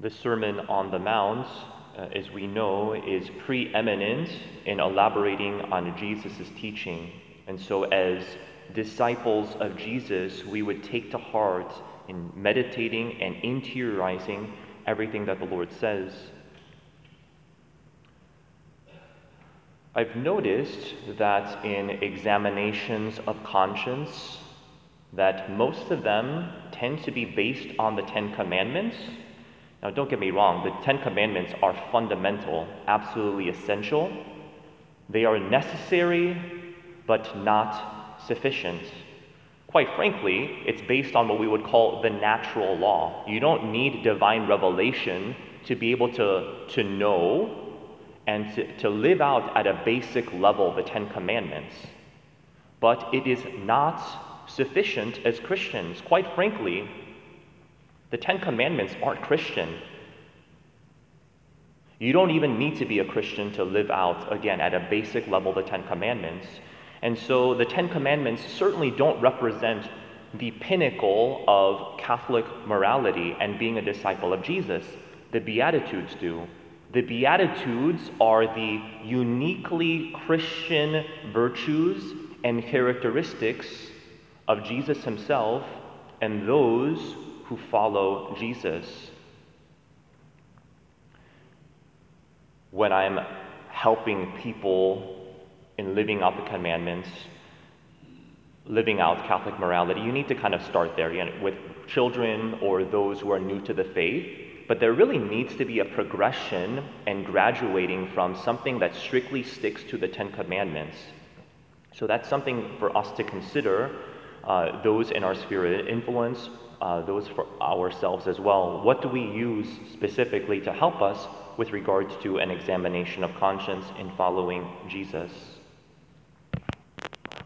The Sermon on the Mount, uh, as we know, is preeminent in elaborating on Jesus' teaching. And so, as disciples of Jesus, we would take to heart in meditating and interiorizing everything that the Lord says. I've noticed that in examinations of conscience, that most of them tend to be based on the Ten Commandments. Now, don't get me wrong, the Ten Commandments are fundamental, absolutely essential. They are necessary, but not sufficient. Quite frankly, it's based on what we would call the natural law. You don't need divine revelation to be able to, to know and to, to live out at a basic level the Ten Commandments. But it is not sufficient as Christians. Quite frankly, the Ten Commandments aren't Christian. You don't even need to be a Christian to live out, again, at a basic level, the Ten Commandments. And so the Ten Commandments certainly don't represent the pinnacle of Catholic morality and being a disciple of Jesus. The Beatitudes do. The Beatitudes are the uniquely Christian virtues and characteristics of Jesus himself and those who follow Jesus. When I'm helping people in living out the commandments, living out Catholic morality, you need to kind of start there you know, with children or those who are new to the faith. But there really needs to be a progression and graduating from something that strictly sticks to the Ten Commandments. So that's something for us to consider uh, those in our sphere of influence, uh, those for ourselves as well. What do we use specifically to help us with regards to an examination of conscience in following Jesus?